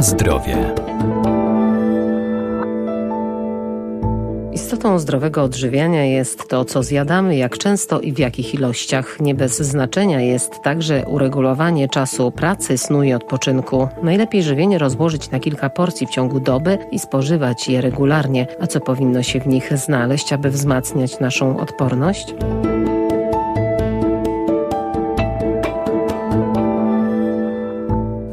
Zdrowie. Istotą zdrowego odżywiania jest to, co zjadamy, jak często i w jakich ilościach. Nie bez znaczenia jest także uregulowanie czasu pracy, snu i odpoczynku. Najlepiej żywienie rozłożyć na kilka porcji w ciągu doby i spożywać je regularnie. A co powinno się w nich znaleźć, aby wzmacniać naszą odporność?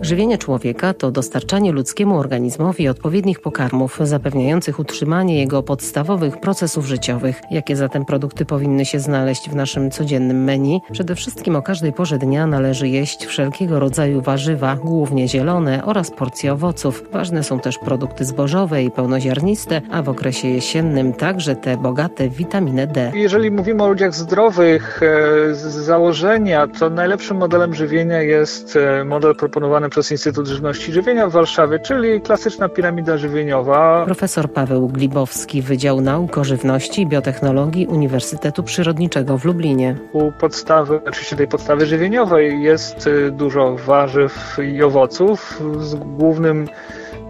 Żywienie człowieka to dostarczanie ludzkiemu organizmowi odpowiednich pokarmów zapewniających utrzymanie jego podstawowych procesów życiowych. Jakie zatem produkty powinny się znaleźć w naszym codziennym menu? Przede wszystkim o każdej porze dnia należy jeść wszelkiego rodzaju warzywa, głównie zielone oraz porcje owoców. Ważne są też produkty zbożowe i pełnoziarniste, a w okresie jesiennym także te bogate w witaminę D. Jeżeli mówimy o ludziach zdrowych, e, z założenia, to najlepszym modelem żywienia jest e, model proponowany przez Instytut Żywności i Żywienia w Warszawie, czyli klasyczna piramida żywieniowa. Profesor Paweł Glibowski, Wydział Nauk o Żywności i Biotechnologii Uniwersytetu Przyrodniczego w Lublinie. U podstawy, oczywiście tej podstawy żywieniowej jest y, dużo warzyw i owoców z głównym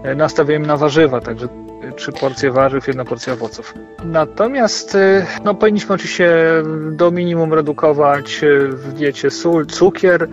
y, nastawieniem na warzywa, także trzy porcje warzyw, jedna porcja owoców. Natomiast y, no, powinniśmy oczywiście do minimum redukować w diecie sól, cukier,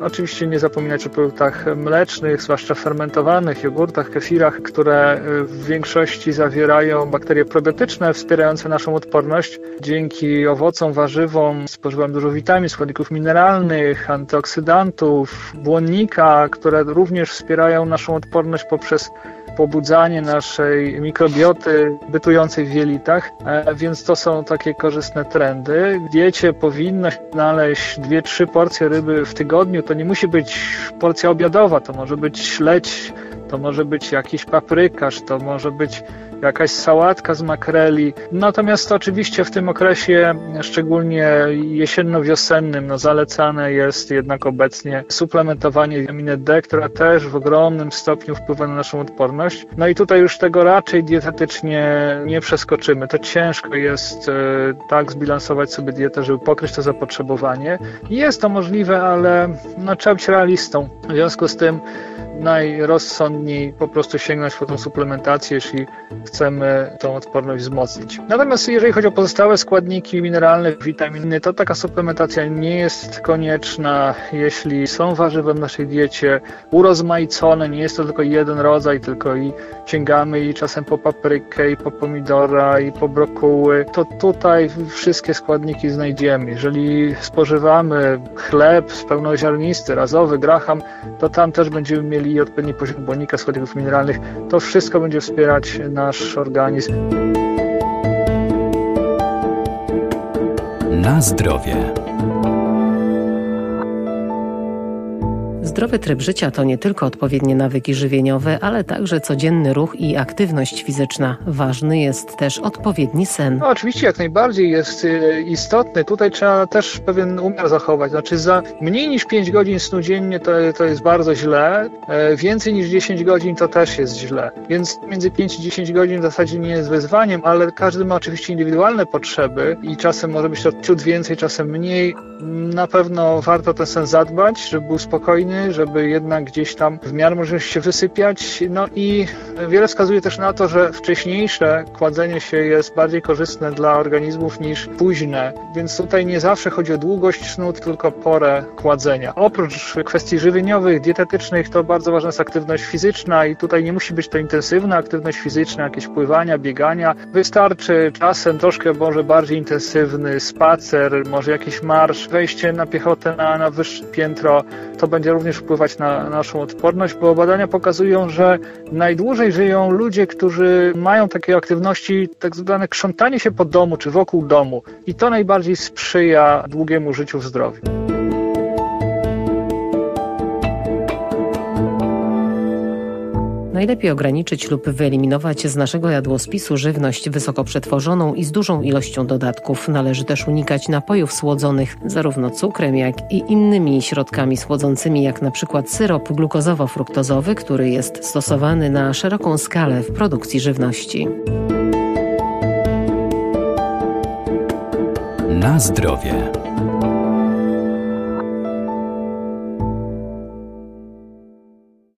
Oczywiście nie zapominać o produktach mlecznych, zwłaszcza fermentowanych, jogurtach, kefirach, które w większości zawierają bakterie probiotyczne wspierające naszą odporność. Dzięki owocom, warzywom spożywam dużo witamin, składników mineralnych, antyoksydantów, błonnika, które również wspierają naszą odporność poprzez pobudzanie naszej mikrobioty bytującej w jelitach, e, więc to są takie korzystne trendy. W diecie powinno się znaleźć 2-3 porcje ryby w tygodniu. To nie musi być porcja obiadowa, to może być śledź, to może być jakiś paprykarz, to może być jakaś sałatka z makreli. Natomiast oczywiście w tym okresie, szczególnie jesienno-wiosennym, no zalecane jest jednak obecnie suplementowanie witaminy D, która też w ogromnym stopniu wpływa na naszą odporność. No i tutaj już tego raczej dietetycznie nie przeskoczymy. To ciężko jest e, tak zbilansować sobie dietę, żeby pokryć to zapotrzebowanie. Jest to możliwe, ale no, trzeba być realistą. W związku z tym najrozsądniej po prostu sięgnąć po tą suplementację, jeśli chcemy tą odporność wzmocnić. Natomiast jeżeli chodzi o pozostałe składniki mineralne, witaminy, to taka suplementacja nie jest konieczna, jeśli są warzywa w naszej diecie urozmaicone, nie jest to tylko jeden rodzaj, tylko i sięgamy i czasem po paprykę, i po pomidora, i po brokuły, to tutaj wszystkie składniki znajdziemy. Jeżeli spożywamy chleb pełnoziarnisty, razowy, graham, to tam też będziemy mieli i odpowiedni poziom błonnika, składników mineralnych. To wszystko będzie wspierać nasz organizm. Na zdrowie. Zdrowy tryb życia to nie tylko odpowiednie nawyki żywieniowe, ale także codzienny ruch i aktywność fizyczna. Ważny jest też odpowiedni sen. No, oczywiście jak najbardziej jest y, istotny. Tutaj trzeba też pewien umiar zachować. Znaczy za mniej niż 5 godzin snu dziennie to, to jest bardzo źle. E, więcej niż 10 godzin to też jest źle. Więc między 5 i 10 godzin w zasadzie nie jest wyzwaniem, ale każdy ma oczywiście indywidualne potrzeby i czasem może być to ciut więcej, czasem mniej. Na pewno warto ten sen zadbać, żeby był spokojny, żeby jednak gdzieś tam w miarę możliwości się wysypiać. No i wiele wskazuje też na to, że wcześniejsze kładzenie się jest bardziej korzystne dla organizmów niż późne, więc tutaj nie zawsze chodzi o długość snu, tylko porę kładzenia. Oprócz kwestii żywieniowych, dietetycznych, to bardzo ważna jest aktywność fizyczna i tutaj nie musi być to intensywna aktywność fizyczna, jakieś pływania, biegania. Wystarczy czasem troszkę może bardziej intensywny spacer, może jakiś marsz, wejście na piechotę na, na wyższe piętro. To będzie również również wpływać na naszą odporność, bo badania pokazują, że najdłużej żyją ludzie, którzy mają takie aktywności, tak zwane krzątanie się po domu czy wokół domu. I to najbardziej sprzyja długiemu życiu w zdrowiu. Najlepiej ograniczyć lub wyeliminować z naszego jadłospisu żywność wysoko przetworzoną i z dużą ilością dodatków. Należy też unikać napojów słodzonych, zarówno cukrem, jak i innymi środkami słodzącymi, jak na przykład syrop glukozowo-fruktozowy, który jest stosowany na szeroką skalę w produkcji żywności. Na zdrowie.